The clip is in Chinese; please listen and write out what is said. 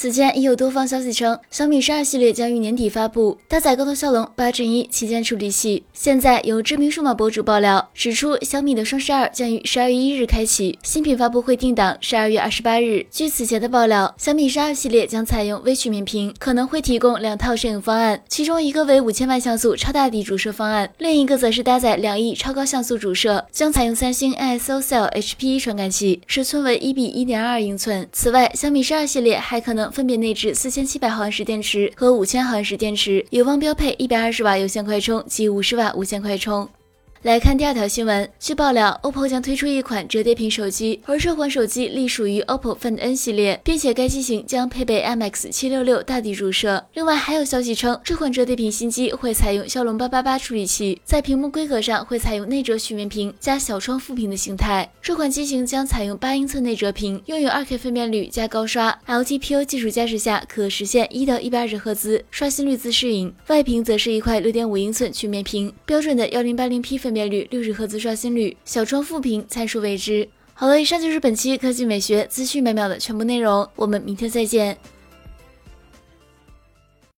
此前已有多方消息称，小米十二系列将于年底发布，搭载高通骁龙八 Gen 一旗舰处理器。现在有知名数码博主爆料，指出小米的双十二将于十二月一日开启，新品发布会定档十二月二十八日。据此前的爆料，小米十二系列将采用微曲面屏，可能会提供两套摄影方案，其中一个为五千万像素超大底主摄方案，另一个则是搭载两亿超高像素主摄，将采用三星 ISOCELL HPE 传感器，尺寸为一比一点二英寸。此外，小米十二系列还可能。分别内置四千七百毫安时电池和五千毫安时电池，有望标配一百二十瓦有线快充及五十瓦无线快充。来看第二条新闻，据爆料，OPPO 将推出一款折叠屏手机，而这款手机隶属于 OPPO Find N 系列，并且该机型将配备 MX 七六六大底主摄。另外还有消息称，这款折叠屏新机会采用骁龙八八八处理器，在屏幕规格上会采用内折曲面屏加小窗副屏的形态。这款机型将采用八英寸内折屏，拥有二 K 分辨率加高刷，LTPO 技术加持下可实现一到一百二十赫兹刷新率自适应。外屏则是一块六点五英寸曲面屏，标准的幺零八零 P 分。分辨率六十赫兹刷新率，小窗副屏参数未知。好了，以上就是本期科技美学资讯每秒的全部内容，我们明天再见。